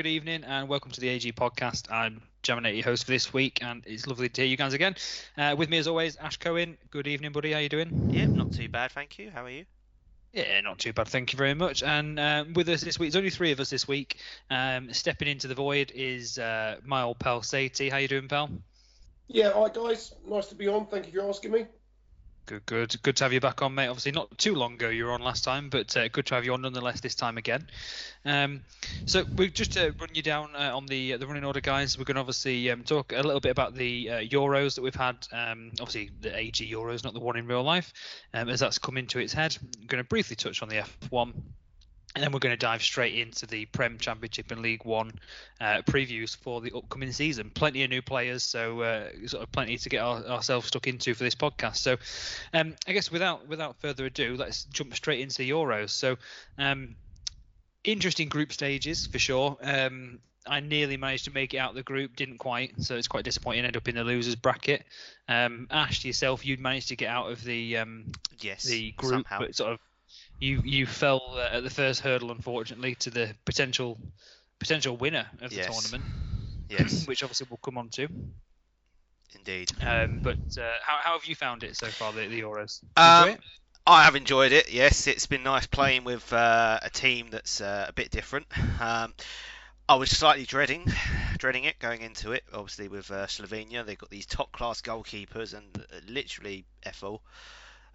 Hello, good evening, and welcome to the AG podcast. I'm Gemini, your host for this week, and it's lovely to hear you guys again. Uh, with me, as always, Ash Cohen. Good evening, buddy. How are you doing? Yeah, not too bad, thank you. How are you? Yeah, not too bad. Thank you very much. And um, with us this week, there's only three of us this week. Um, stepping into the void is uh, my old pal Sadie. How you doing, pal? Yeah, hi guys. Nice to be on. Thank you for asking me. Good, good, good to have you back on, mate. Obviously, not too long ago you were on last time, but uh, good to have you on nonetheless this time again. Um, so we just to run you down uh, on the uh, the running order, guys. We're going to obviously um, talk a little bit about the uh, Euros that we've had. Um, obviously, the AG Euros, not the one in real life, um, as that's come into its head. I'm going to briefly touch on the F1 and then we're going to dive straight into the Prem Championship and League One uh, previews for the upcoming season. Plenty of new players, so uh, sort of plenty to get our, ourselves stuck into for this podcast. So, um, I guess without without further ado, let's jump straight into the Euros. So, um, interesting group stages for sure. Um, I nearly managed to make it out of the group, didn't quite, so it's quite disappointing. End up in the losers bracket. Um, Ash, yourself, you'd managed to get out of the um, yes the group, somehow. but sort of you you fell uh, at the first hurdle, unfortunately, to the potential potential winner of the Yes. tournament, Yes, which obviously we'll come on to. indeed. Um, but uh, how, how have you found it so far, the, the Euros? Um, I have enjoyed it. Yes, it's been nice playing with uh, a team that's uh, a bit different. Um, I was slightly dreading, dreading it going into it. Obviously, with uh, Slovenia, they've got these top class goalkeepers and uh, literally FO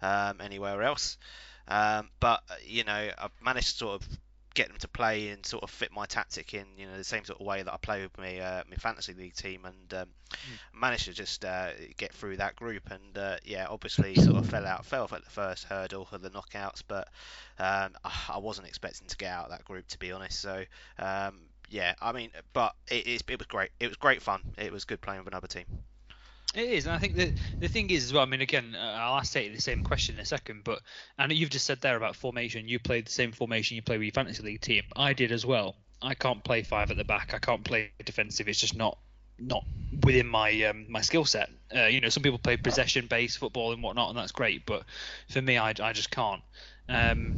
um, anywhere else. Um, but uh, you know, I've managed to sort of get them to play and sort of fit my tactic in, you know, the same sort of way that I play with my uh, my fantasy league team, and um, managed to just uh, get through that group. And uh, yeah, obviously sort of fell out, fell off at the first hurdle of the knockouts, but um, I wasn't expecting to get out of that group to be honest. So um, yeah, I mean, but it, it's- it was great. It was great fun. It was good playing with another team. It is, and I think the the thing is as well. I mean, again, uh, I'll ask you the same question in a second, but and you've just said there about formation. You played the same formation you play with your fantasy league team. I did as well. I can't play five at the back. I can't play defensive. It's just not not within my um, my skill set. Uh, you know, some people play possession based football and whatnot, and that's great. But for me, I, I just can't. Um,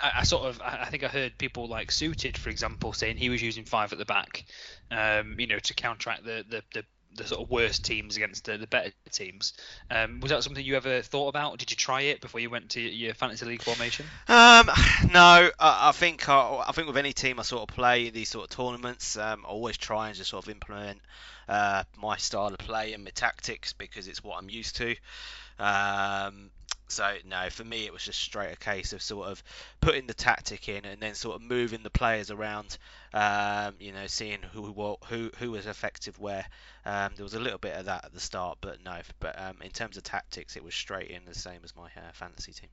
I, I sort of I I think I heard people like suited, for example, saying he was using five at the back, um, you know, to counteract the the, the the sort of worst teams against the, the better teams. Um, was that something you ever thought about? Did you try it before you went to your fantasy league formation? Um, no, I, I think I, I think with any team I sort of play these sort of tournaments, um, I always try and just sort of implement uh, my style of play and my tactics because it's what I'm used to. Um, so no, for me it was just straight a case of sort of putting the tactic in and then sort of moving the players around. Um, you know, seeing who wa- who who was effective where. Um, there was a little bit of that at the start, but no. But um, in terms of tactics, it was straight in the same as my uh, fantasy team.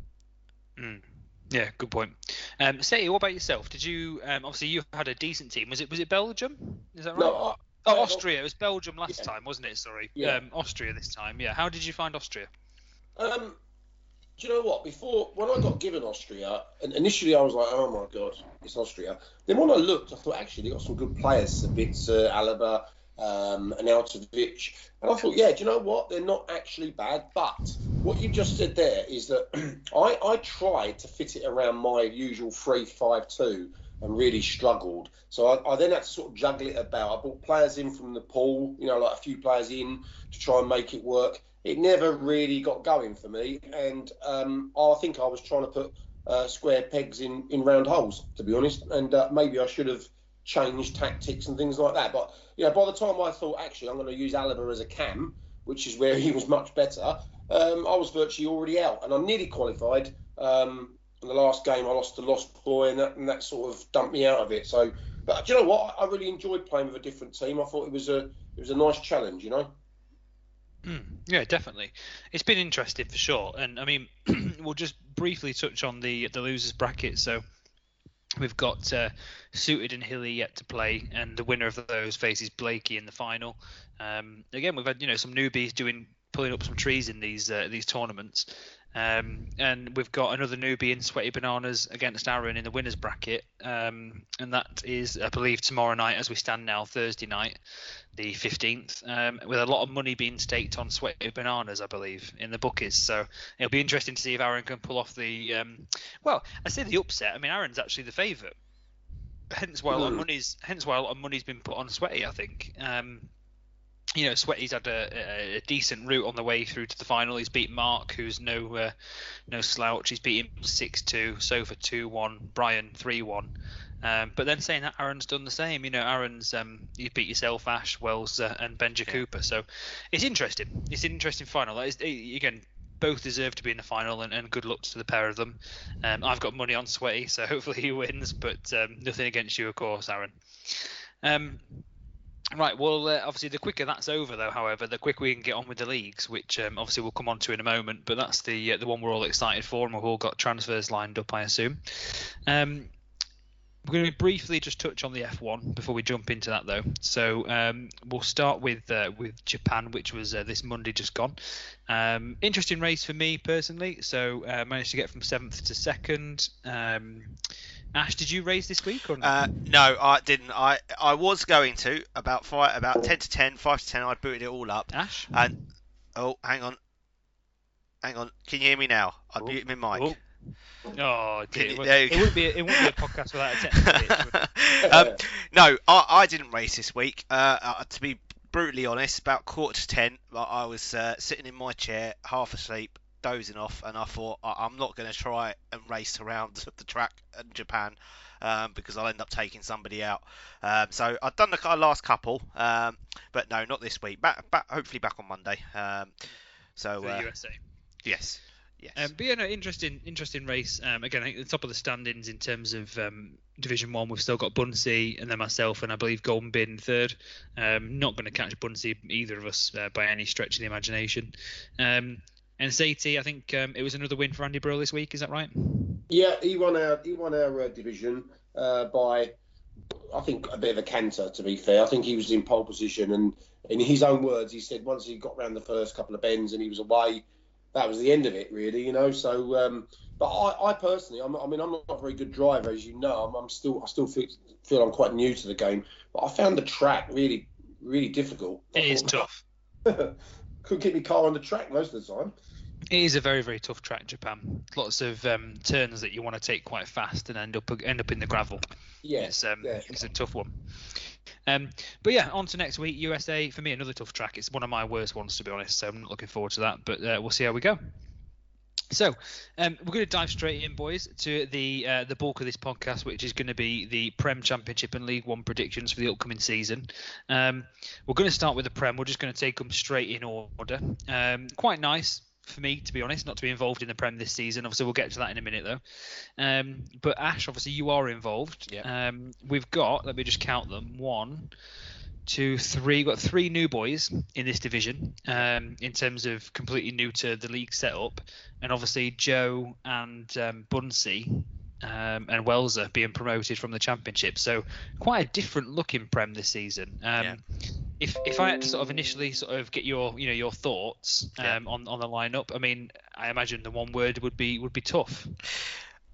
Mm. Yeah, good point. Um, Sadie, what about yourself? Did you um, obviously you had a decent team? Was it was it Belgium? Is that right? No, I, Oh, Austria. It was Belgium last Yeah. time, wasn't it? Sorry. Yeah. Um, Austria this time. Yeah. How did you find Austria? Um, do you know what? Before, when I got given Austria, and initially I was like, oh my god, it's Austria. Then when I looked, I thought actually they got some good players, Sabitzer, Alaba, um, and Arnautovic. And I thought, yeah, do you know what? They're not actually bad. But what you just said there is that I, I tried to fit it around my usual three-five-two and really struggled. So I, I then had to sort of juggle it about. I brought players in from the pool, you know, like a few players in to try and make it work. It never really got going for me, and um, I think I was trying to put uh, square pegs in, in round holes, to be honest. And uh, maybe I should have changed tactics and things like that. But you know, by the time I thought actually I'm going to use Alaba as a cam, which is where he was much better, um, I was virtually already out, and I nearly qualified. Um, the last game, I lost to Lost Boy, and that, and that sort of dumped me out of it. So, but do you know what? I really enjoyed playing with a different team. I thought it was a it was a nice challenge, you know. Mm, yeah, definitely. It's been interesting for sure. And I mean, we'll just briefly touch on the the losers bracket. So we've got uh, Suited and Hilly yet to play, and the winner of those faces Blakey in the final. Um, again, we've had you know some newbies doing pulling up some trees in these uh, these tournaments. Um, and we've got another newbie in Sweaty Bananas against Aaron in the winners bracket, um, and that is, I believe, tomorrow night as we stand now, Thursday night, the 15th, um, with a lot of money being staked on Sweaty Bananas, I believe, in the bookies. So it'll be interesting to see if Aaron can pull off the, um, well, I say the upset. I mean, Aaron's actually the favourite. hence why a lot of money's hence why a lot of money's been put on Sweaty. I think. Um, you know, Sweaty's had a, a, a, decent route on the way through to the final. He's beat Mark, who's no uh, no slouch. He's beat him six two, Sofa two one, Brian three one. Um, but then saying that, Aaron's done the same. You know, Aaron's um, you beat yourself, Ash Wells, uh, and Benja yeah. Cooper. So it's interesting. It's an interesting final. Again, both deserve to be in the final, and, and good luck to the pair of them. Um, I've got money on Sweaty, so hopefully he wins. But um, nothing against you, of course, Aaron. Right. Well, uh, obviously, the quicker that's over, though, however, the quicker we can get on with the leagues, which um, obviously we'll come on to in a moment. But that's the uh, the one we're all excited for, and we've all got transfers lined up, I assume. Um, we're going to briefly just touch on the F1 before we jump into that, though. So um, we'll start with uh, with Japan, which was uh, this Monday just gone. Um, interesting race for me personally. So uh, managed to get from seventh to second. Um, Ash, did you raise this week or uh, no, I didn't. I I was going to about five, about ten to 10, 5 to ten. I booted it all up. Ash. And oh, hang on, hang on. Can you hear me now? I muted my mic. Oh. Oh, dear. You, it, it, wouldn't be. A, it wouldn't be a podcast without a technical um, no, I, I didn't race this week. Uh, uh, to be brutally honest, about quarter to ten, I was uh, sitting in my chair, half asleep, dozing off, and I thought I, am not going to try and race around the track in Japan. Um, because I'll end up taking somebody out. Um, so I've done the last couple, um, but no, not this week. Back, back, hopefully back on Monday. Um, so the uh, USA. Yes. Yes. Um, but yeah, no, interesting, interesting race. Um, again, I think the top of the standings in terms of um, Division One, we've still got Bunsey and then myself, and I believe Golden Bin third. Um, not going to catch Bunsey either of us uh, by any stretch of the imagination. Um, and Sadie, I think um, it was another win for Andy Brill this week. Is that right? Yeah, he won our he won our uh, division uh, by I think a bit of a canter. To be fair, I think he was in pole position, and in his own words, he said once he got around the first couple of bends and he was away that was the end of it, really. You know, so. Um, but I, I personally, I'm, i mean, I'm not a very good driver, as you know. I'm, I'm still, I still feel, feel I'm quite new to the game. But I found the track really, really difficult. It is tough. Couldn't keep my car on the track most of the time. It is a very very tough track, Japan. Lots of um, turns that you want to take quite fast and end up end up in the gravel. Yeah, it's, um, yeah. it's a tough one. Um, but yeah, on to next week. USA for me another tough track. It's one of my worst ones to be honest. So I'm not looking forward to that. But uh, we'll see how we go. So um, we're going to dive straight in, boys, to the uh, the bulk of this podcast, which is going to be the Prem Championship and League One predictions for the upcoming season. Um, we're going to start with the Prem. We're just going to take them straight in order. Um, quite nice for me, to be honest, not to be involved in the Prem this season. Obviously, we'll get to that in a minute, though. Um, but Ash, obviously, you are involved. Yeah. Um, we've got, let me just count them. One, two, three. Got three new boys in this division um, in terms of completely new to the league setup. And obviously, Joe and um, Bunsey um, and Welser being promoted from the championship. So quite a different looking Prem this season. Um, yeah. If if I had to sort of initially sort of get your you know your thoughts um, yeah. on on the lineup, I mean, I imagine the one word would be would be tough.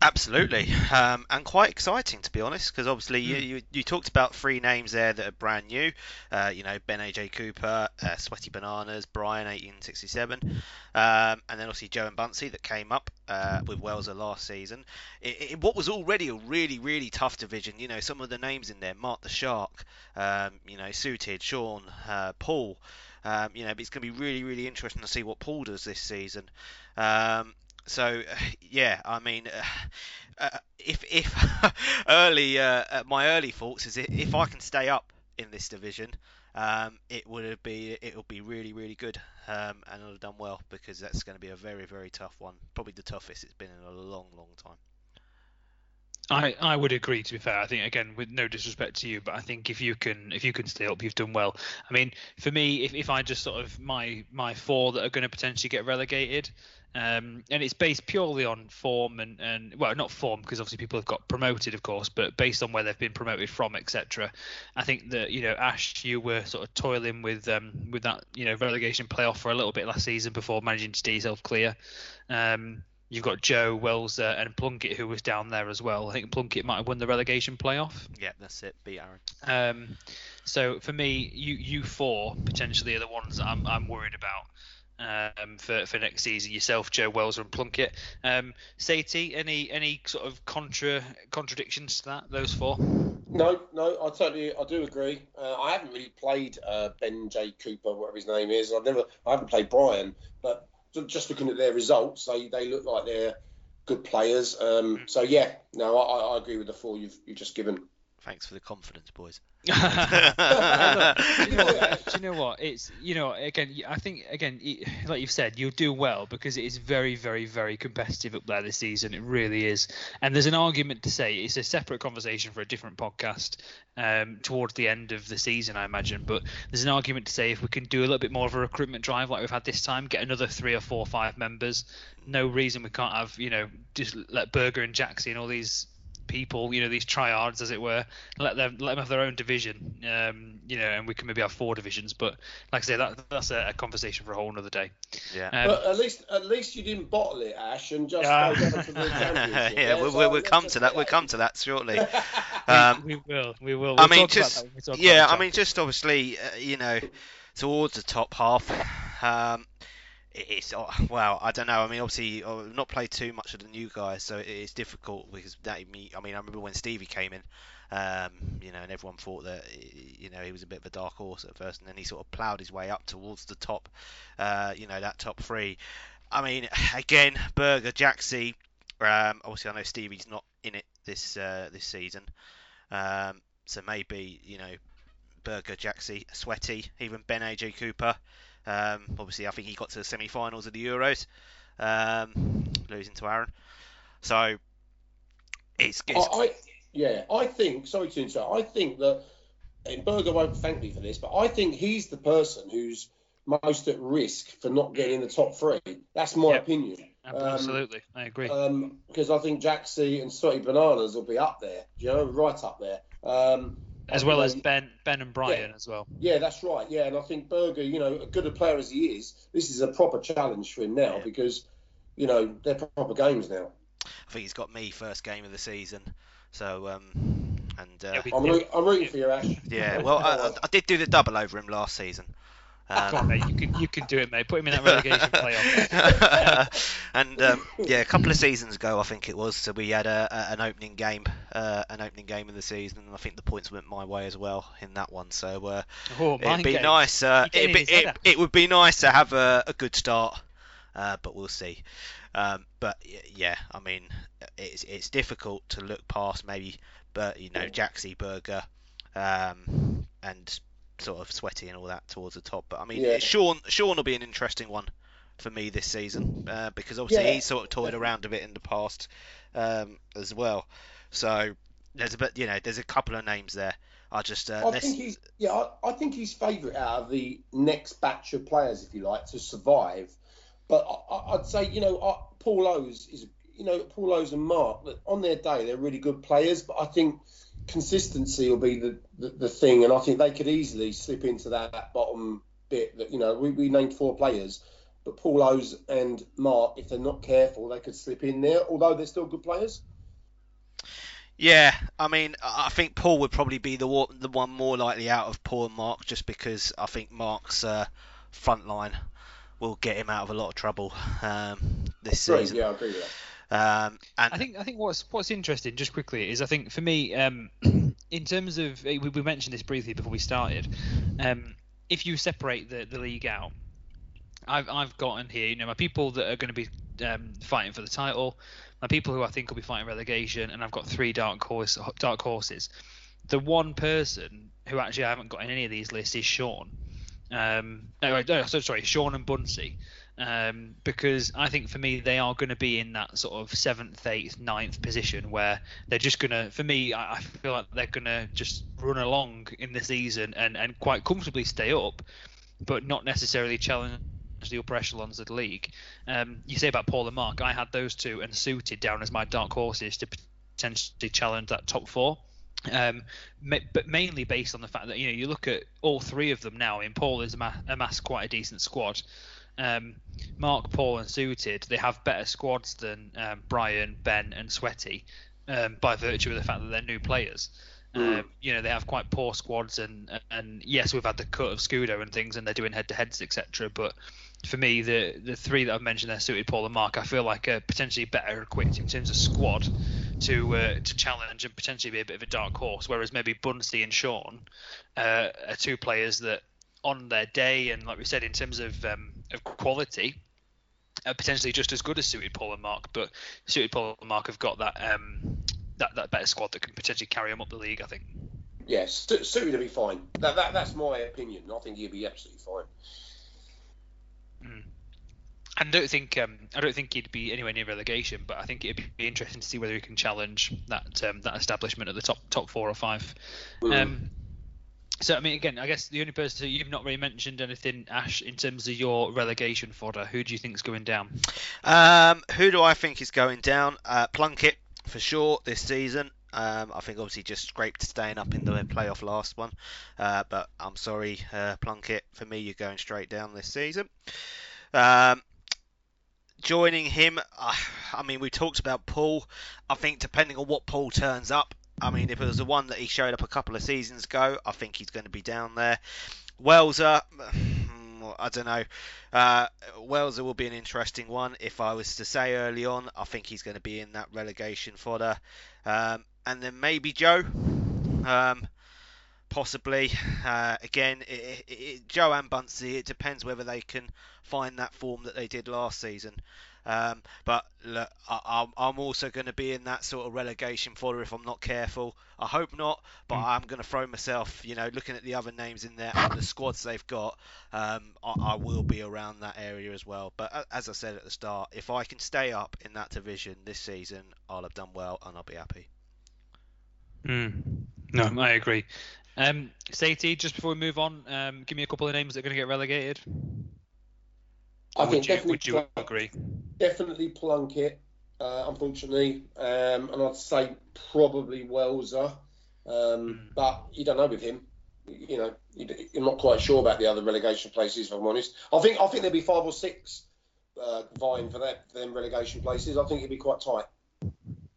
Absolutely, um, and quite exciting to be honest, because obviously mm. you, hmm. you, you talked about three names there that are brand new. Uh, you know, Ben AJ Cooper, uh, Sweaty Bananas, Brian 1867, um, and then obviously Joe and Bunsey that came up uh, with Welser last season. It, it, what was already a really really tough division. You know, some of the names in there: Mark the Shark, um, you know, Suited, Sean, uh, Paul. Um, you know, but it's going to be really, really interesting to see what Paul does this season. Um, so yeah, I mean, uh, if if early uh, uh, my early thoughts is if I can stay up in this division, um, it would be it will be really really good, um, and I'll have done well because that's going to be a very very tough one, probably the toughest it's been in a long long time. I, I would agree. To be fair, I think again with no disrespect to you, but I think if you can if you can stay up, you've done well. I mean, for me, if, if I just sort of my my four that are going to potentially get relegated, um, and it's based purely on form and, and well, not form because obviously people have got promoted, of course, but based on where they've been promoted from, etc. I think that you know, Ash, you were sort of toiling with um, with that you know relegation playoff for a little bit last season before managing to stay yourself clear. Um, you've got Joe Wells uh, and Plunkett who was down there as well. I think Plunkett might have won the relegation playoff. Yeah, that's it. Beat Aaron. Um, so for me, you you four potentially are the ones that I'm I'm worried about. um, for for next season. Yourself, Joe Wells, and Plunkett. Um, Saty, any any sort of contra contradictions to that? Those four. No, no, I totally, I do agree. Uh, I haven't really played uh, Ben J Cooper, whatever his name is. I've never, I haven't played Brian, but just looking at their results, they they look like they're good players. Um, so yeah, no, I, I agree with the four you've you've just given. Thanks for the confidence, boys. you, know what, you know what? It's you know again. I think again, like you've said, you'll do well because it is very, very, very competitive up there this season. It really is. And there's an argument to say it's a separate conversation for a different podcast um, towards the end of the season, I imagine. But there's an argument to say if we can do a little bit more of a recruitment drive like we've had this time, get another three or four, or five members. No reason we can't have you know just let Berger and Jackson and all these people, you know, these triads, as it were, let them let them have their own division, um, you know, and we can maybe have four divisions. But like I say, that that's a, a conversation for a whole other day. Yeah. Um, but at least at least you didn't bottle it, Ash, and just uh, go down to the championship. yeah, we'll, we'll, we'll come to that. We'll come to that shortly. um, we, we, will. We will. We'll I mean, just yeah. I mean, just obviously, uh, you know, towards the top half. Um, it's oh, well, I don't know. I mean, obviously, I've not played too much of the new guys, so it's difficult because that me. I mean, I remember when Stevie came in, um, you know, and everyone thought that you know he was a bit of a dark horse at first, and then he sort of ploughed his way up towards the top, uh, you know, that top three. I mean, again, Berger, Jaxie. Um, obviously, I know Stevie's not in it this uh, this season, um, so maybe you know, Berger, Jaxie, Sweaty, even Ben AJ Cooper. Um, obviously, I think he got to the semi-finals of the Euros, um, losing to Aaron. So it's, it's... I, I, yeah, I think. Sorry to interrupt. I think that and Berger won't thank me for this, but I think he's the person who's most at risk for not getting in the top three. That's my yep. opinion. Absolutely, um, I agree. Um, because I think Jaxie and Sweaty Bananas will be up there, you know, right up there. Um, as well as Ben, Ben and Brian yeah, as well. Yeah, that's right. Yeah, and I think Berger, you know, good a player as he is, this is a proper challenge for him now yeah. because, you know, they're proper games now. I think he's got me first game of the season, so um, and uh, I'm, rooting, I'm rooting for you, Ash. Yeah, well, I, I, did do the double over him last season. Um, on, mate. You can you can do it, mate. Put him in that relegation playoff. and um, yeah, a couple of seasons ago, I think it was. So we had a, a, an opening game, uh, an opening game of the season, and I think the points went my way as well in that one. So uh, oh, it'd be game. nice. Uh, it'd be, it, it, would be nice to have a, a good start, uh, but we'll see. Um, but yeah, I mean, it's it's difficult to look past maybe, but you know, Jaxie Berger, um, and sort of sweaty and all that towards the top. But I mean, yeah. Sean Sean will be an interesting one for me this season uh, because obviously yeah. he's sort of toyed around a bit in the past um, as well. So there's a bit, you know, there's a couple of names there. I just uh, I think he's yeah, I, I think he's favourite out of the next batch of players, if you like, to survive. But I, would say you know uh, Paul O's is you know Paul O's and Mark on their day they're really good players, but I think consistency will be the, the, the, thing, and I think they could easily slip into that, bottom bit. That you know, we, we named four players, but Paul O's and Mark, if they're not careful, they could slip in there. Although they're still good players. Yeah, I mean, I think Paul would probably be the one, the one more likely out of Paul and Mark, just because I think Mark's uh, front line will get him out of a lot of trouble um, this season. Yeah, I agree with that. Um, and I think I think what's what's interesting, just quickly, is I think for me, um, in terms of we, we, mentioned this briefly before we started, um, if you separate the, the league out, I've I've gotten here, you know, my people that are going to be um, fighting for the title, my people who I think will be fighting relegation, and I've got three dark horse dark horses. The one person who actually I haven't got in any of these lists is Sean. Um, no, no, sorry, Sean and Bunsey um, because I think for me they are going to be in that sort of seventh, eighth, ninth position where they're just going to. For me, I, I feel like they're going to just run along in the season and, and quite comfortably stay up, but not necessarily challenge the upper echelons of the league. Um, you say about Paul and Mark, I had those two and suited down as my dark horses to potentially challenge that top four. Um, but mainly based on the fact that you know you look at all three of them now. I mean, Paul has amassed quite a decent squad um, Mark, Paul, and Suited, they have better squads than um, Brian, Ben, and Sweaty um, by virtue of the fact that they're new players. Mm. Um, you know they have quite poor squads, and and yes, we've had the cut of Scudo and things, and they're doing head-to-heads, etc. But for me, the the three that I've mentioned there, suited Paul and Mark, I feel like are potentially better equipped in terms of squad to uh, to challenge and potentially be a bit of a dark horse. Whereas maybe Bunsey and Sean uh, are two players that, on their day, and like we said, in terms of um, of quality, are potentially just as good as suited Paul and Mark. But suited Paul and Mark have got that um, that, that better squad that can potentially carry them up the league. I think. Yes, yeah, suited to be fine. That, that that's my opinion. I think he'll be absolutely fine. Mm. I don't think um, I don't think he'd be anywhere near relegation, but I think it'd be interesting to see whether he can challenge that um, that establishment at the top top four or five. Mm. Um, so I mean, again, I guess the only person you've not really mentioned anything, Ash, in terms of your relegation fodder. Who do you think is going down? Um, who do I think is going down? Uh, Plunkett for sure this season. Um, I think obviously just scraped staying up in the playoff last one, uh, but I'm sorry, uh, Plunkett. For me, you're going straight down this season. Um, joining him, uh, I mean, we talked about Paul. I think depending on what Paul turns up, I mean, if it was the one that he showed up a couple of seasons ago, I think he's going to be down there. Welser, I don't know. Uh, Welser will be an interesting one. If I was to say early on, I think he's going to be in that relegation fodder. Um, and then maybe Joe. Um, possibly. Uh, again, it, it, Joe and Bunsey, it depends whether they can find that form that they did last season. Um, but look, I, am also going to be in that sort of relegation fodder if I'm not careful. I hope not, but mm. I'm going to throw myself, you know, looking at the other names in there and the squads they've got, um, I, I, will be around that area as well. But as I said at the start, if I can stay up in that division this season, I'll have done well and I'll be happy. Mm. No, I agree. Um, Sadie, just before we move on, um, give me a couple of names that are going to get relegated. I think you. Would you agree? Definitely Plunkett, uh, unfortunately, um, and I'd say probably Welser, um, mm. but you don't know with him. You know, you're not quite sure about the other relegation places. If I'm honest, I think I think there'll be five or six uh, vying for that them relegation places. I think it'd be quite tight.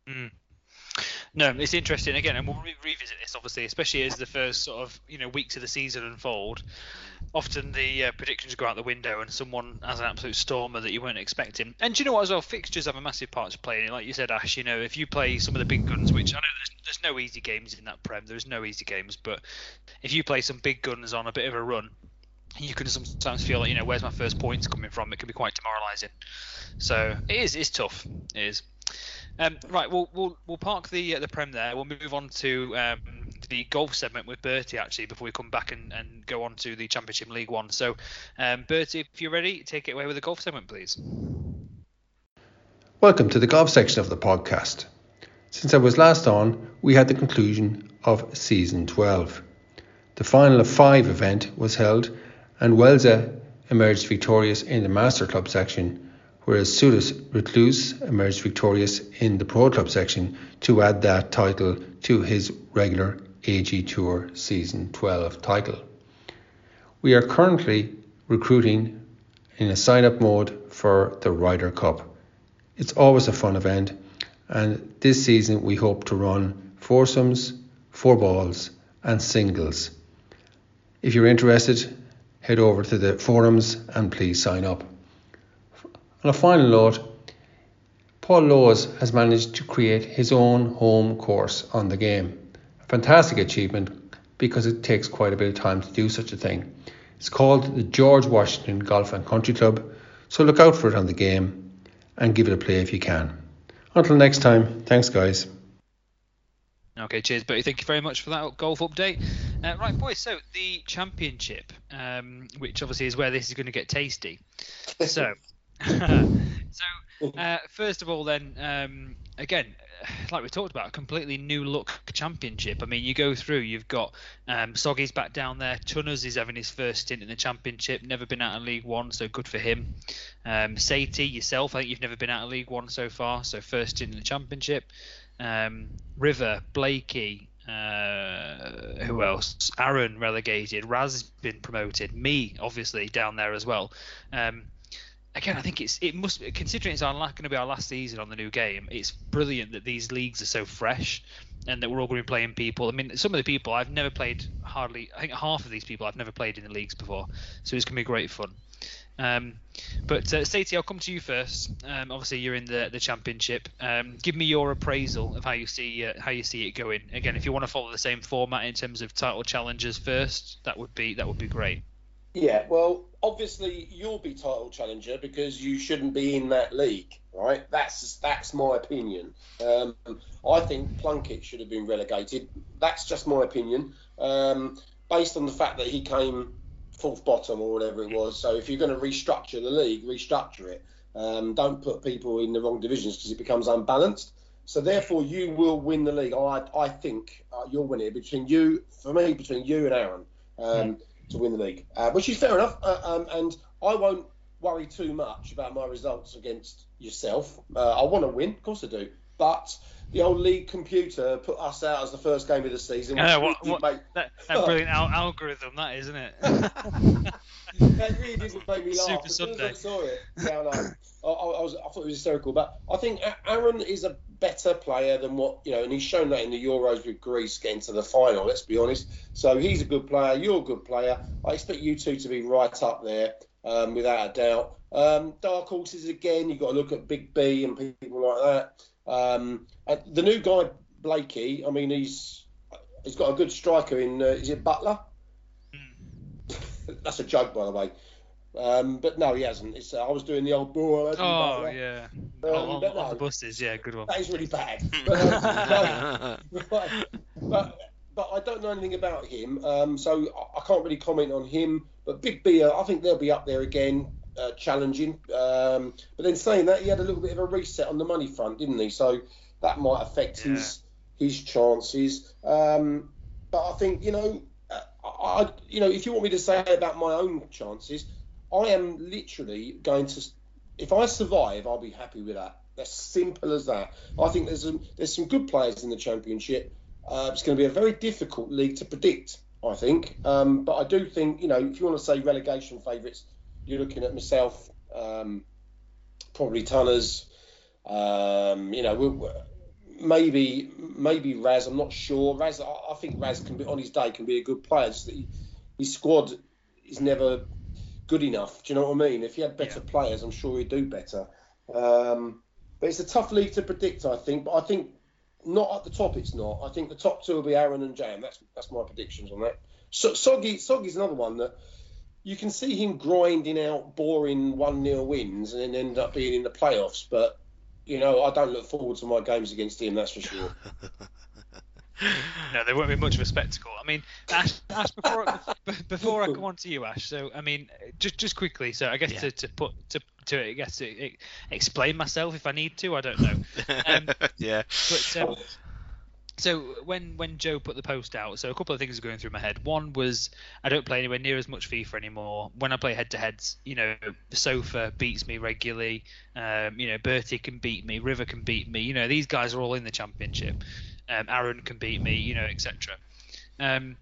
Mm. No, it's interesting again, and we'll re- revisit this obviously, especially as the first sort of you know weeks of the season unfold. Often the uh, predictions go out the window, and someone has an absolute stormer that you weren't expecting. And do you know what as well? Fixtures have a massive part to play in it. Like you said, Ash, you know, if you play some of the big guns, which I know there's, there's no easy games in that prem, there's no easy games, but if you play some big guns on a bit of a run, you can sometimes feel like you know where's my first points coming from. It can be quite demoralising. So it is. It's tough. It is. Um, right, we'll, we'll we'll park the uh, the prem there. We'll move on to um, the golf segment with Bertie actually before we come back and, and go on to the Championship League One. So, um, Bertie, if you're ready, take it away with the golf segment, please. Welcome to the golf section of the podcast. Since I was last on, we had the conclusion of season 12. The final of five event was held, and Welser emerged victorious in the Master Club section whereas Sudas Recluse emerged victorious in the Pro Club section to add that title to his regular AG Tour Season 12 title. We are currently recruiting in a sign up mode for the Ryder Cup. It's always a fun event, and this season we hope to run foursomes, four balls, and singles. If you're interested, head over to the forums and please sign up. On a final note, Paul Lowes has managed to create his own home course on the game. Fantastic achievement because it takes quite a bit of time to do such a thing. It's called the George Washington Golf and Country Club, so look out for it on the game and give it a play if you can. Until next time, thanks guys. Okay, cheers, Bertie. Thank you very much for that golf update. Uh, right, boys. So the championship, um, which obviously is where this is going to get tasty. So so, uh, first of all, then, um, again, like we talked about, a completely new look championship. I mean, you go through, you've got um, Soggy's back down there. Tunners is having his first stint in the championship, never been out of League One, so good for him. Um, Satie, yourself, I think you've never been out of League One so far, so first stint in the championship. Um, River, Blakey, uh, who else? Aaron relegated. Raz been promoted. Me, obviously, down there as well. Um, again, I think it's it must considering it's our going to be our last season on the new game. It's brilliant that these leagues are so fresh. and that we're all going to be playing people. I mean, some of the people I've never played hardly. I think half of these people I've never played in the leagues before, so it's going to be great fun. Um, but uh, I'll come to you first. Um, obviously, you're in the the championship. Um, give me your appraisal of how you see uh, how you see it going. Again, if you want to follow the same format in terms of title challenges first, that would be that would be great. Yeah, well, obviously you'll be title challenger because you shouldn't be in that league, right? That's that's my opinion. Um, I think Plunkett should have been relegated. That's just my opinion, um, based on the fact that he came fourth bottom or whatever it was. So if you're going to restructure the league, restructure it. Um, don't put people in the wrong divisions because it becomes unbalanced. So therefore, you will win the league. I I think uh, you'll win it between you, for me, between you and Aaron. Um, to win the league, uh, which is fair enough. Uh, um, and I won't worry too much about my results against yourself. Uh, I want to win, of course I do. But the old league computer put us out as the first game of the season. Yeah, what, what, make... that, that, brilliant al- algorithm, that isn't it? that really didn't make me laugh. Super as Sunday. As I saw it, yeah, no, I, I, was, I thought it was hysterical. But I think Aaron is a better player than what you know, and he's shown that in the Euros with Greece getting to the final. Let's be honest. So he's a good player. You're a good player. I expect you two to be right up there, um, without a doubt. Um, dark horses again. You've got to look at Big B and people like that. Um, the new guy Blakey. I mean, he's he's got a good striker in. Uh, is it Butler? That's a joke, by the way. Um, but no, he hasn't. It's, uh, I was doing the old ball. Oh yeah. Um, on, no, on the buses, yeah, good one. That is really bad. But, but, but, but, I don't know anything about him, um, so I, I, can't really comment on him. But Big B, uh, I think they'll be up there again, uh, challenging. Um, but then saying that, he had a little bit of a reset on the money front, didn't he? So that might affect yeah. his his chances. Um, but I think you know, uh, I you know, if you want me to say about my own chances. I am literally going to. If I survive, I'll be happy with that. As simple as that. I think there's some, there's some good players in the championship. Uh, it's going to be a very difficult league to predict. I think, um, but I do think you know if you want to say relegation favourites, you're looking at myself, um, probably Tunners. Um, you know, maybe maybe Raz. I'm not sure. Raz, I, think Raz can be on his day can be a good player. Just he, his squad is never good enough. Do you know what I mean? If he had better yeah. players, I'm sure he'd do better. Um, but it's a tough league to predict, I think. But I think not at the top. It's not. I think the top two will be Aaron and Jam. That's that's my predictions on that. So, Soggy Soggy's another one that you can see him grinding out boring one 0 wins and then end up being in the playoffs. But you know, I don't look forward to my games against him. That's for sure. no, there won't be much of a spectacle. I mean, Ash, Ash before before I come on to you, Ash. So, I mean, just just quickly. So, I guess yeah. to, to put to to I guess to explain myself if I need to. I don't know. Um, yeah. But um, so when when Joe put the post out, so a couple of things are going through my head. One was I don't play anywhere near as much FIFA anymore. When I play head to heads, you know, the sofa beats me regularly. Um, you know, Bertie can beat me, River can beat me. You know, these guys are all in the championship um, Aaron can beat me, you know, etc. Um,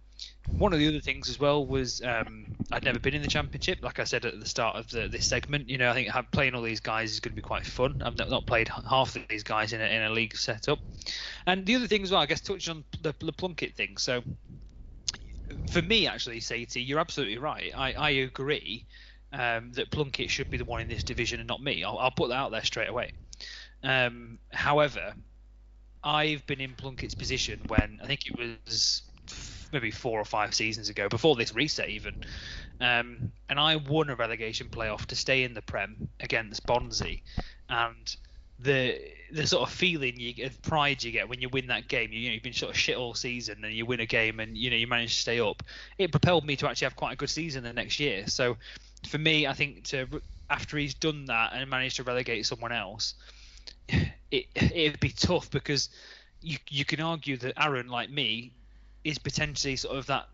one of the other things as well was um, I'd never been in the championship. Like I said at the start of the, this segment, you know, I think playing all these guys is going to be quite fun. I've not played half of these guys in a, in a league setup. And the other thing as well, I guess, touch on the, the Plunkett thing. So for me, actually, Sadie, you're absolutely right. I, I agree um, that Plunkett should be the one in this division and not me. I'll, I'll put that out there straight away. Um, however, I've been in Plunkett's position when I think it was maybe four or five seasons ago, before this reset even, um, and I won a relegation playoff to stay in the Prem against Bunsey, and the the sort of feeling you of pride you get when you win that game, you, you know, you've been sort of shit all season and you win a game and you know you manage to stay up. It propelled me to actually have quite a good season the next year. So for me, I think to after he's done that and managed to relegate someone else, it it'd be tough because you you can argue that Aaron, like me, is potentially sort of that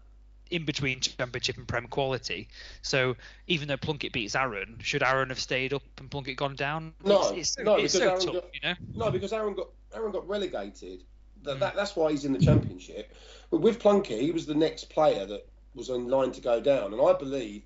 in between championship and prem quality. So even though Plunkett beats Aaron, should Aaron have stayed up and Plunkett gone down? No, it's, it's, no, it's because so Aaron tough, got, you know. No, because Aaron got Aaron got relegated. That, mm. that, that's why he's in the championship. But with Plunkett, he was the next player that was in line to go down, and I believe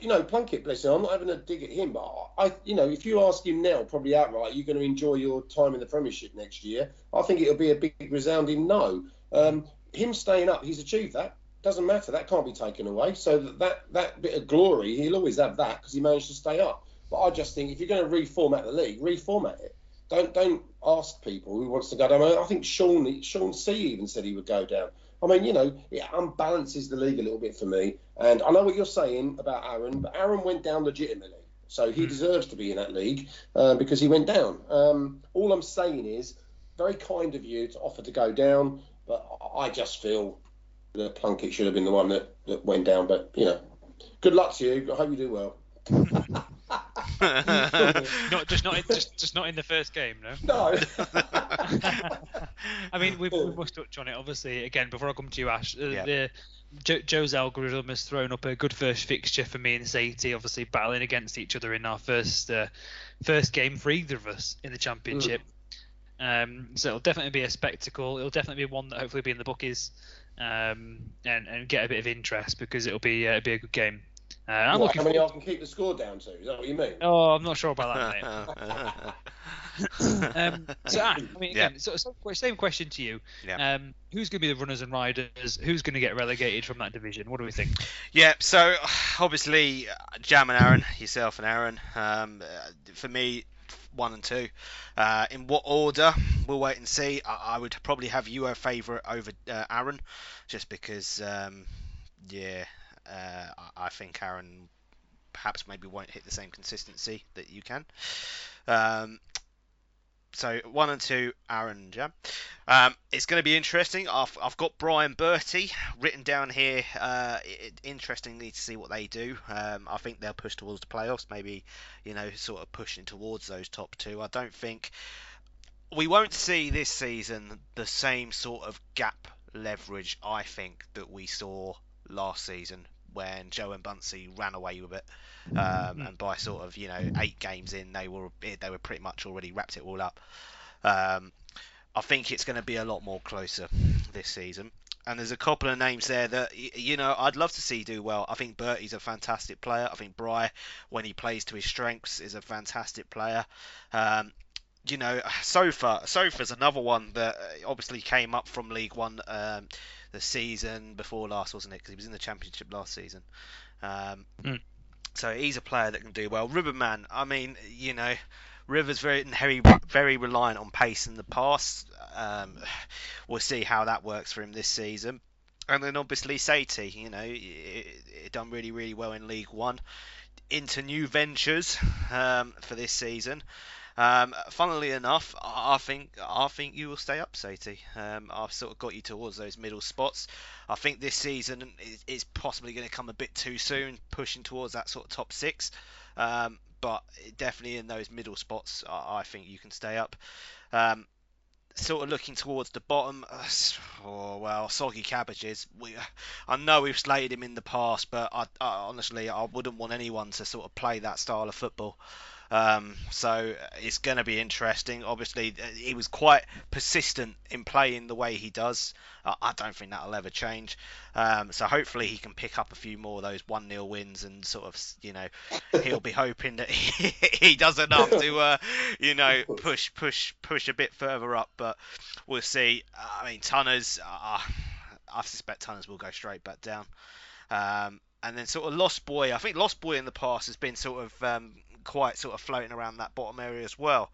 you know, Plunkett, bless him, I'm not having a dig at him, but I, you know, if you ask him now, probably outright, you're going to enjoy your time in the Premiership next year. I think it'll be a big resounding no. Um, him staying up, he's achieved that. Doesn't matter. That can't be taken away. So that that bit of glory, he'll always have that because he managed to stay up. But I just think if you're going to reformat the league, reformat it. Don't don't ask people who wants to go down. I think Sean Sean C even said he would go down. I mean, you know, it unbalances the league a little bit for me. And I know what you're saying about Aaron, but Aaron went down legitimately. So he mm. deserves to be in that league uh, because he went down. Um, all I'm saying is, very kind of you to offer to go down, but I just feel that Plunkett should have been the one that, that went down. But, you know, good luck to you. I hope you do well. not just not in, just just not in the first game, no. No. I mean, we, we must touch on it. Obviously, again, before I come to you, Ash, uh, yeah. the jo- Joe's algorithm has thrown up a good first fixture for me and Sadie. Obviously, battling against each other in our first uh, first game for either of us in the championship. Mm. Um, so it'll definitely be a spectacle. It'll definitely be one that hopefully will be in the bookies um, and and get a bit of interest because it'll be uh, it'll be a good game. Uh, I'm what, how many I can keep the score down to? Is that what you mean? Oh, I'm not sure about that, mate. um, so, I mean, again, yeah. so, so, same question to you. Yeah. Um, who's going to be the runners and riders? Who's going to get relegated from that division? What do we think? Yeah, so obviously, Jam and Aaron, yourself and Aaron. Um, uh, for me, one and two. Uh, in what order? We'll wait and see. I, I would probably have you a favourite over uh, Aaron, just because, um, yeah, uh, I think Aaron perhaps maybe won't hit the same consistency that you can. Um, so one and two, Aaron Jam. Um, it's going to be interesting. I've, I've got Brian Bertie written down here. Uh, it, interestingly to see what they do. Um, I think they'll push towards the playoffs. Maybe you know, sort of pushing towards those top two. I don't think we won't see this season the same sort of gap leverage. I think that we saw last season when Joe and Bunsey ran away with it, um, mm-hmm. and by sort of you know eight games in, they were they were pretty much already wrapped it all up. Um, I think it's going to be a lot more closer this season. And there's a couple of names there that you know I'd love to see do well. I think Bertie's a fantastic player. I think Bry, when he plays to his strengths, is a fantastic player. Um, you know, Sofa. Sofa's another one that obviously came up from League One um, the season before last, wasn't it? Because he was in the Championship last season. Um, mm. So he's a player that can do well. Riverman, I mean, you know, Rivers very very very reliant on pace in the past. Um, we'll see how that works for him this season. And then obviously Saty, you know, it, done really really well in League One. Into new ventures um, for this season. Um, funnily enough, I think I think you will stay up, Saty. Um, I've sort of got you towards those middle spots. I think this season is, is possibly going to come a bit too soon, pushing towards that sort of top six. Um, but definitely in those middle spots, I, I think you can stay up. Um, sort of looking towards the bottom. Uh, oh, well, soggy cabbages. We, I know we've slated him in the past, but I, I, honestly, I wouldn't want anyone to sort of play that style of football. Um, so it's going to be interesting. Obviously, uh, he was quite persistent in playing the way he does. Uh, I don't think that'll ever change. Um, so hopefully he can pick up a few more of those one 0 wins and sort of, you know, he'll be hoping that he, he does enough to, uh, you know, push push push a bit further up. But we'll see. I mean, Tunners. Uh, I suspect Tunners will go straight back down. Um, and then sort of Lost Boy. I think Lost Boy in the past has been sort of um, quite sort of floating around that bottom area as well.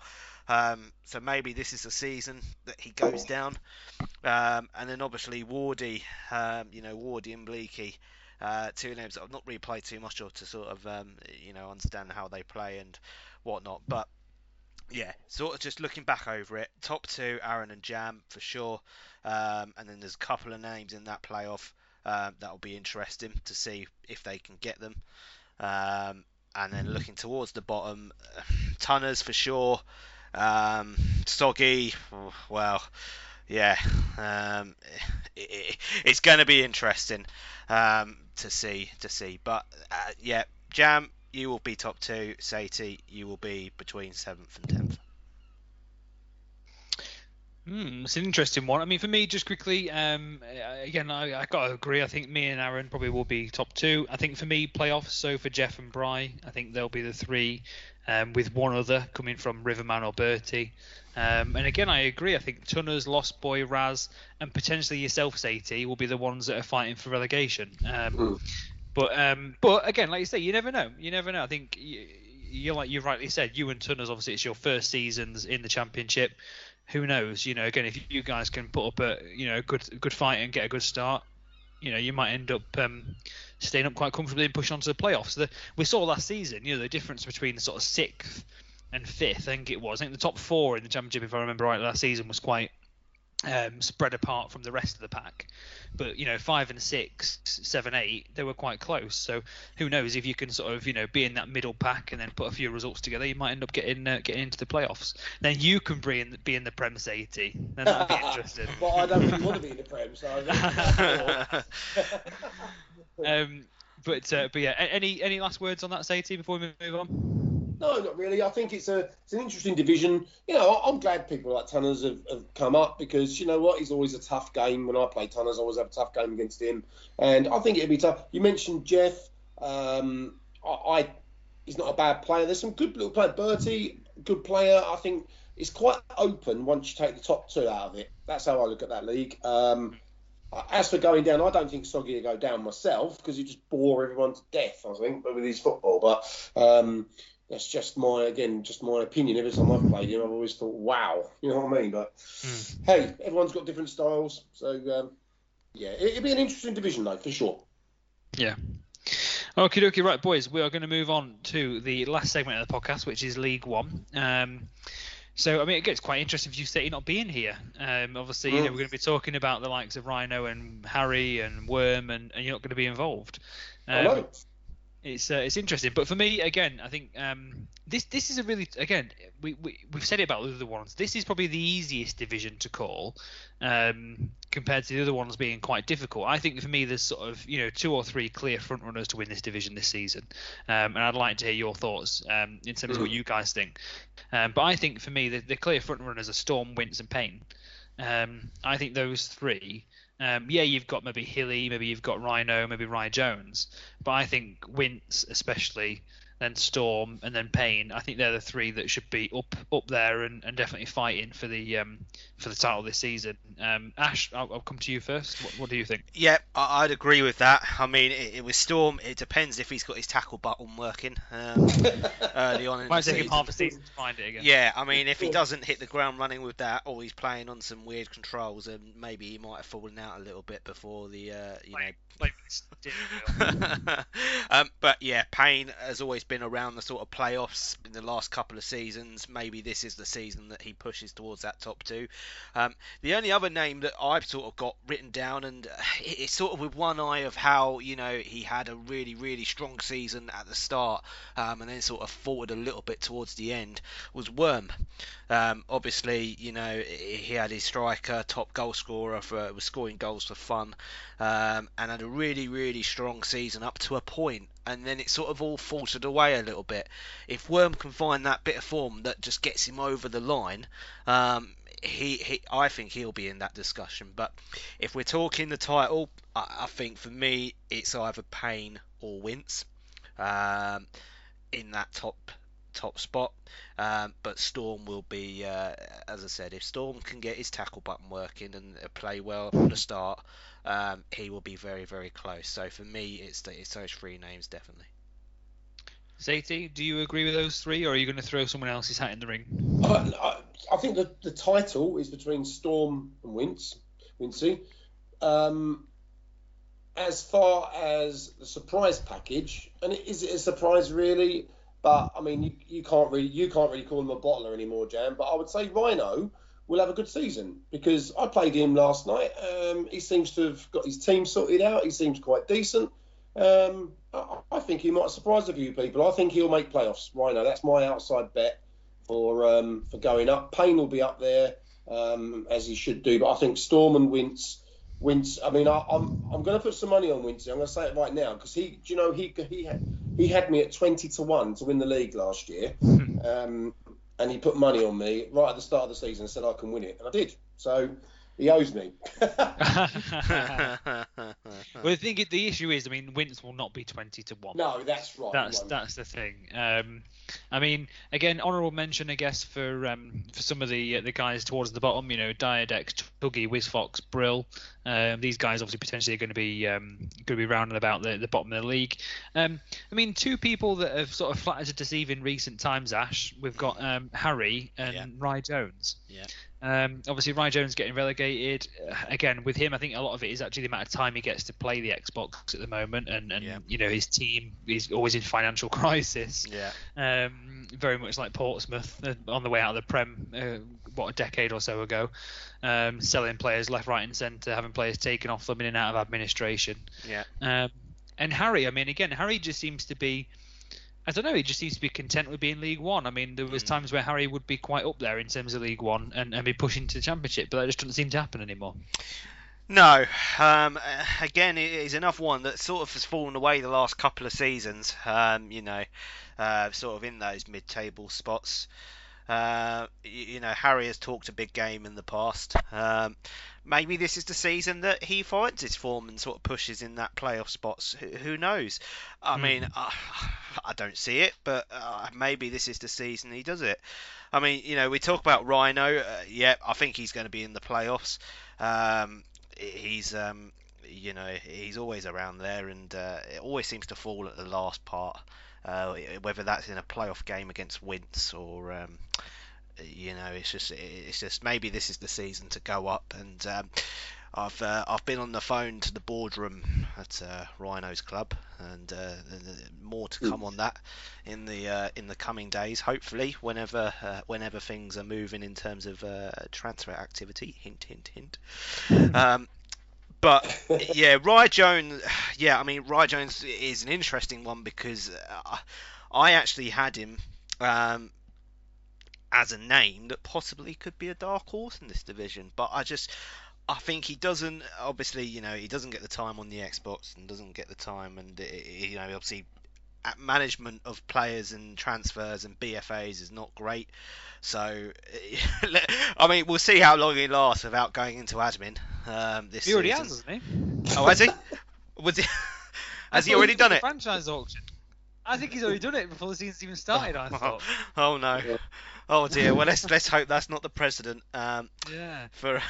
Um, so maybe this is a season that he goes down. Um, and then obviously Wardy, um, you know, Wardy and Bleaky, uh, two names that I've not really played too much of to sort of, um, you know, understand how they play and whatnot. But yeah, sort of just looking back over it, top two, Aaron and Jam for sure. Um, and then there's a couple of names in that playoff um, that'll be interesting to see if they can get them. Um, and then looking towards the bottom, Tunners for sure. Um, Soggy, well, yeah, um, it, it, it's going to be interesting um, to see to see. But uh, yeah, Jam, you will be top two. Saty, you will be between seventh and tenth. Hmm, it's an interesting one. I mean, for me, just quickly, um, again, I, I got to agree. I think me and Aaron probably will be top two. I think for me, playoffs. So for Jeff and Bry, I think they'll be the three, um, with one other coming from Riverman or Bertie. Um, and again, I agree. I think Tunners, Lost Boy, Raz, and potentially yourself, Sati, will be the ones that are fighting for relegation. Um, Mm. But um, but again, like you say, you never know. You never know. I think you, you like you rightly said, you and Tunners, obviously, it's your first seasons in the championship. Who knows? You know, again, if you guys can put up a you know good good fight and get a good start, you know, you might end up um, staying up quite comfortably and push on to the playoffs. The, we saw last season, you know, the difference between the sort of sixth and fifth. I think it was. I think the top four in the championship, if I remember right, last season was quite um, spread apart from the rest of the pack. But you know, five and six, seven, eight, they were quite close. So who knows if you can sort of you know be in that middle pack and then put a few results together, you might end up getting uh, getting into the playoffs. Then you can be in be in the Prem 80. Then that'd be interesting. but I don't really want to be in the Prem, so. I um, but uh, but yeah, any any last words on that, Sadie, before we move on? No, not really. I think it's a it's an interesting division. You know, I'm glad people like Tunners have, have come up because you know what, he's always a tough game. When I play Tunners, I always have a tough game against him, and I think it'd be tough. You mentioned Jeff. Um, I, I he's not a bad player. There's some good little player. Bertie, good player. I think it's quite open once you take the top two out of it. That's how I look at that league. Um, as for going down, I don't think Soggy will go down myself because he just bore everyone to death. I think with his football, but um, that's just my again, just my opinion. Every time I've played him, I've always thought, wow, you know what I mean. But hey, everyone's got different styles, so um, yeah, it, it'd be an interesting division though for sure. Yeah. Okay, dokie, right, boys. We are going to move on to the last segment of the podcast, which is League One. Um, so, I mean, it gets quite interesting for you, City, not being here. Um, obviously, you know, Mm. we're going to be talking about the likes of Rhino and Harry and Worm, and, and you're not going to be involved. Um. It's uh, it's interesting. But for me, again, I think um, this this is a really again we, we we've said it about the other ones. This is probably the easiest division to call um, compared to the other ones being quite difficult. I think for me, there's sort of you know two or three clear front runners to win this division this season, um, and I'd like to hear your thoughts um, in terms of what you guys think. Um, but I think for me, the, the clear front runners are Storm, Wince, and Payne. Um, I think those three. Um, yeah, you've got maybe Hilly, maybe you've got Rhino, maybe Ryan Jones, but I think Wince especially, then Storm, and then Pain. I think they're the three that should be up up there and, and definitely fighting for the um, for the title this season. Um, Ash, I'll, I'll come to you first. What, what do you think? Yeah, I- I'd agree with that. I mean, it, it was Storm. It depends if he's got his tackle button working um, early on in Might the take him half a season to find it again. Yeah, I mean, if he doesn't hit the ground running with that, or he's playing on some weird controls, and maybe he might have fallen out a little bit before the, uh, you know, Like, like- um, but yeah, Pain has always been around the sort of playoffs in the last couple of seasons. Maybe this is the season that he pushes towards that top two. Um, the only other name that I've sort of got written down, and it's sort of with one eye of how you know he had a really really strong season at the start, um, and then sort of faltered a little bit towards the end, was Worm. Um, obviously, you know he he had his striker, top goal scorer for was scoring goals for fun, um, and had a really really strong season up to a point, and then it sort of all faltered away a little bit. If Worm can find that bit of form that just gets him over the line, um, he, he I think he'll be in that discussion. But if we're talking the title, I, I think for me it's either Payne or Wince um, in that top top spot. Um, but Storm will be, uh, as I said, if Storm can get his tackle button working and uh, play well from the start, um, he will be very very close. So for me, it's the, it's those three names definitely. Sadie, do you agree with those three, or are you going to throw someone else's hat in the ring? I, I, I think the, the title is between Storm and Wince, Wincy. Um, as far as the surprise package, and is it a surprise really? But I mean, you, you can't really you can't really call him a bottler anymore, Jam. But I would say Rhino will have a good season because I played him last night. Um, he seems to have got his team sorted out. He seems quite decent. Um, I, I think he might surprise a few people. I think he'll make playoffs. Rhino, that's my outside bet for um, for going up. Payne will be up there um, as he should do, but I think Storm and Wince, Wince. I mean, I, I'm I'm going to put some money on Wince. I'm going to say it right now because he, do you know, he he had he had me at twenty to one to win the league last year, um, and he put money on me right at the start of the season and said I can win it, and I did. So he owes me. well, I think the issue is, I mean, Wince will not be twenty to one. No, that's right. That's that's the thing. Um, I mean, again, honourable mention, I guess, for um, for some of the uh, the guys towards the bottom. You know, Diadex, Tuggy, Wizfox, Brill. Um, these guys obviously potentially are going to be um, going to be rounding about the, the bottom of the league. Um, I mean, two people that have sort of flattered to deceive in recent times. Ash, we've got um, Harry and Yeah. Rye Jones. Yeah. Um, obviously, Ryan Jones getting relegated. Uh, again, with him, I think a lot of it is actually the amount of time he gets to play the Xbox at the moment, and, and Yeah. you know his team is always in financial crisis. yeah. Um, very much like Portsmouth uh, on the way out of the Prem, uh, what a decade or so ago, um, selling players left, right, and centre, having players taken off them in and out of administration. Yeah. Um, and Harry, I mean, again, Harry just seems to be. I don't know. He just seems to be content with being League One. I mean, there was Mm. times where Harry would be quite up there in terms of League One and, and be pushing to the Championship, but that just doesn't seem to happen anymore. No. Um, uh, again, it is another one that sort of has fallen away the last couple of seasons. Um, you know, uh, sort of in those mid-table spots. Uh, y- you know, Harry has talked a big game in the past. Um, maybe this is the season that he finds his form and sort of pushes in that playoff spots. Who, who knows? I Hmm. mean, I, I don't see it, but uh, maybe this is the season he does it. I mean, you know, we talk about Rhino. Uh, yeah, I think he's going to be in the playoffs. Um, he's um, you know he's always around there and uh, it always seems to fall at the last part uh, whether that's in a playoff game against Wince or um, you know it's just it's just maybe this is the season to go up and um, I've uh, I've been on the phone to the boardroom at uh, Rhinos Club and uh, more to come on that in the uh, in the coming days hopefully whenever uh, whenever things are moving in terms of uh, transfer activity hint hint hint um, but yeah, Rye Jones. Yeah, I mean, Rye Jones is an interesting one because uh, I actually had him um, as a name that possibly could be a dark horse in this division. But I just, I think he doesn't. Obviously, you know, he doesn't get the time on the Xbox and doesn't get the time, and uh, you know, obviously. at Management of players and transfers and BFAs is not great, so I mean we'll see how long he lasts without going into admin. Um, this He already season. has, hasn't he? Oh, has he? Was he? Has he already did done it? Franchise auction. I think he's already done it before the season's even started. I thought. Oh no. Yeah. Oh dear. Well, let's let's hope that's not the precedent um, Yeah. for,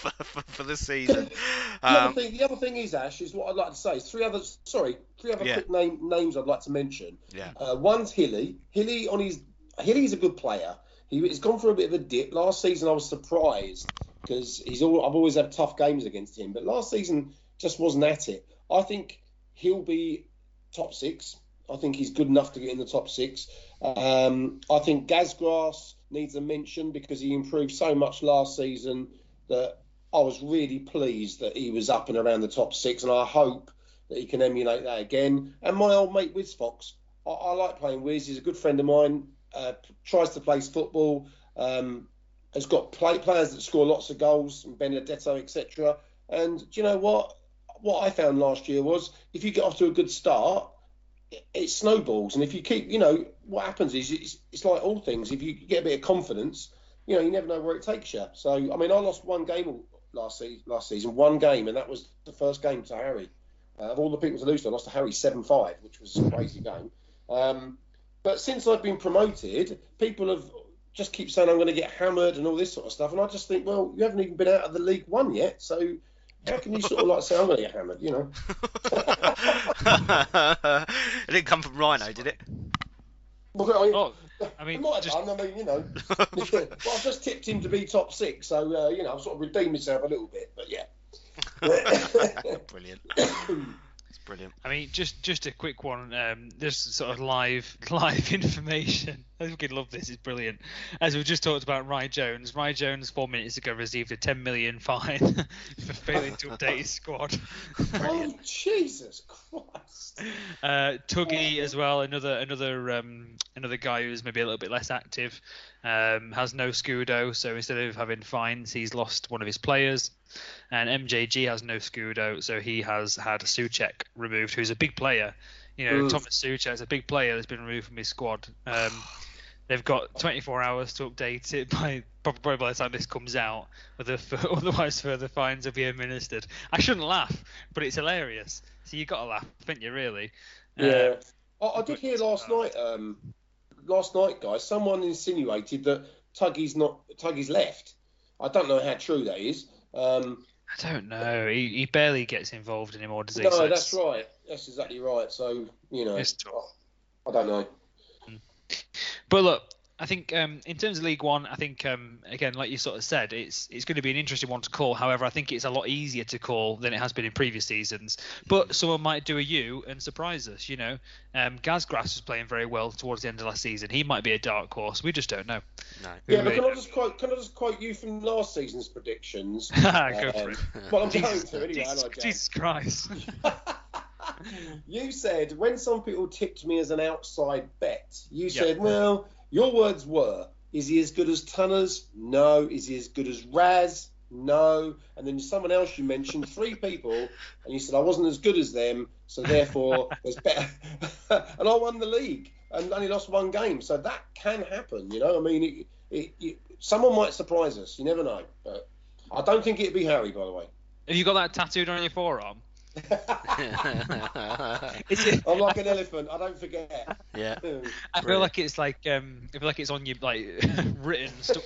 for for for the season. The other Um, thing, the other thing is Ash is what I'd like to say. Three other, sorry, three other Yeah. quick name, names I'd like to mention. Yeah. Uh, one's Hilly. Hilly on his Hilly's a good player. He, he's gone through a bit of a dip. Last season I was surprised because he's all, I've always had tough games against him, but last season just wasn't at it. I think he'll be top six. I think he's good enough to get in the top six. Um, I think Gazgrass needs a mention because he improved so much last season that I was really pleased that he was up and around the top six, and I hope that he can emulate that again. And my old mate Wiz Fox, I, I like playing Wiz. He's a good friend of mine. Uh, tries to play football. Um, has got play, players that score lots of goals, and Benedetto, etc. And do you know what? What I found last year was if you get off to a good start, it, it snowballs. And if you keep, you know, what happens is it's, it's like all things. If you get a bit of confidence, you know, you never know where it takes you. So, I mean, I lost one game last season, last season, one game, and that was the first game to Harry. Uh, of all the people to lose to, I lost to Harry 7 5, which was a crazy game. Um, but since I've been promoted, people have just keep saying I'm going to get hammered and all this sort of stuff. And I just think, well, you haven't even been out of the League One yet. So how can you sort of like say I'm going to get hammered, you know? it didn't come from Rhino, did it? Well, I, Oh, I it mean, might have just done. I mean, you know. well, I've just tipped him to be top six. So, uh, you know, I've sort of redeemed myself a little bit. But yeah. brilliant. It's brilliant. I mean, just just a quick one. Um, just sort of live live information. I fucking love this. It's brilliant. As we've just talked about Rye Jones. Rye Jones four minutes ago received a 10 million fine for failing to update his squad. oh, Jesus Christ. Uh, Tuggy as well, another another um, another guy who's maybe a little bit less active, um, has no Scudo, so instead of having fines, he's lost one of his players. And MJG has no Scudo, so he has had Soucek removed, who's a big player. You know. Thomas Soucek is a big player that's been removed from his squad. Um, they've got 24 hours to update it by probably by the time this comes out, otherwise further fines will be administered. I shouldn't laugh, but it's hilarious. So you got to laugh, haven't you? Really? Yeah. Uh, I, I, did hear last night. Um, last night, guys, someone insinuated that Tuggy's not Tuggy's left. I don't know how true that is. Um, I don't know. He, he barely gets involved anymore, does he? No, so that's right. That's exactly right. So you know, I, I don't know. But look, I think um, in terms of League One, I think um, again, like you sort of said, it's it's going to be an interesting one to call. However, I think it's a lot easier to call than it has been in previous seasons. But someone might do a U and surprise us. You know, um, Gazgrass was playing very well towards the end of last season. He might be a dark horse. We just don't know. No. Yeah, but can I just quote? Can I just quote you from last season's predictions? Go um, for it. Well, I'm Jesus, going to anyway. Jesus, Jesus Christ. you said when some people tipped me as an outside bet, you yep. said, well your words were, is he as good as Tunners? No. Is he as good as Raz? No. And then someone else you mentioned, three people, and you said I wasn't as good as them, so therefore there's better. and I won the league and only lost one game, so that can happen. You know, I mean, it, it, it, someone might surprise us. You never know. But I don't think it'd be Harry, by the way. Have you got that tattooed on your forearm? I'm like an elephant. I don't forget. Yeah. I feel like it's like um, I feel like it's on you like written stuck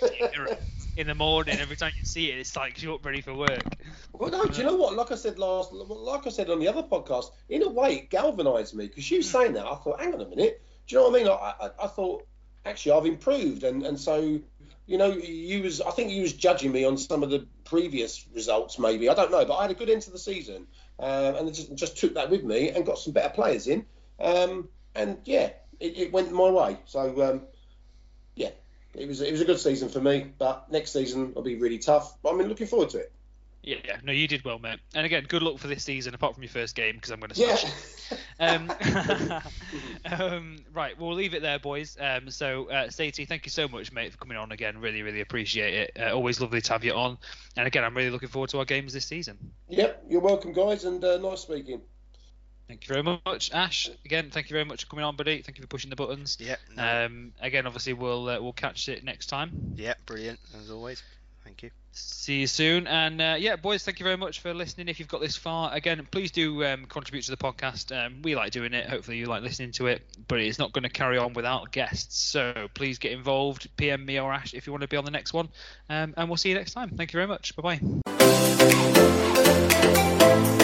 in the morning. Every time you see it, it's like you're up ready for work. Well, no. Do you know what? Like I said last, like I said on the other podcast, in a way, it galvanised me because you hmm. saying that, I thought, hang on a minute. Do you know what I mean? I, I, I thought actually I've improved, and and so you know, you was I think you was judging me on some of the previous results, maybe I don't know, but I had a good end to the season, uh, and just, just took that with me and got some better players in, um, and yeah, it, it, went my way. So um, yeah, it was it was a good season for me, but next season will be really tough. But I'm looking forward to it. Yeah, yeah, no, you did well, mate. And again, good luck for this season, apart from your first game, because I'm going to smash yeah. it. Um, um, right, we'll leave it there, boys. Um, so, uh, Stacey, thank you so much, mate, for coming on again. Really, really appreciate it. Uh, always lovely to have you on. And again, I'm really looking forward to our games this season. Yep, you're welcome, guys, and uh, nice speaking. Thank you very much, Ash. Again, thank you very much for coming on, buddy. Thank you for pushing the buttons. Yeah. No. Um, again, obviously, we'll uh, we'll catch it next time. Yeah, brilliant as always. Thank you. See you soon. And uh, yeah, boys, thank you very much for listening. If you've got this far, again, please do um, contribute to the podcast. Um, we like doing it. Hopefully, you like listening to it. But it's not going to carry on without guests. So please get involved. PM me or Ash if you want to be on the next one. Um, and we'll see you next time. Thank you very much. Bye bye.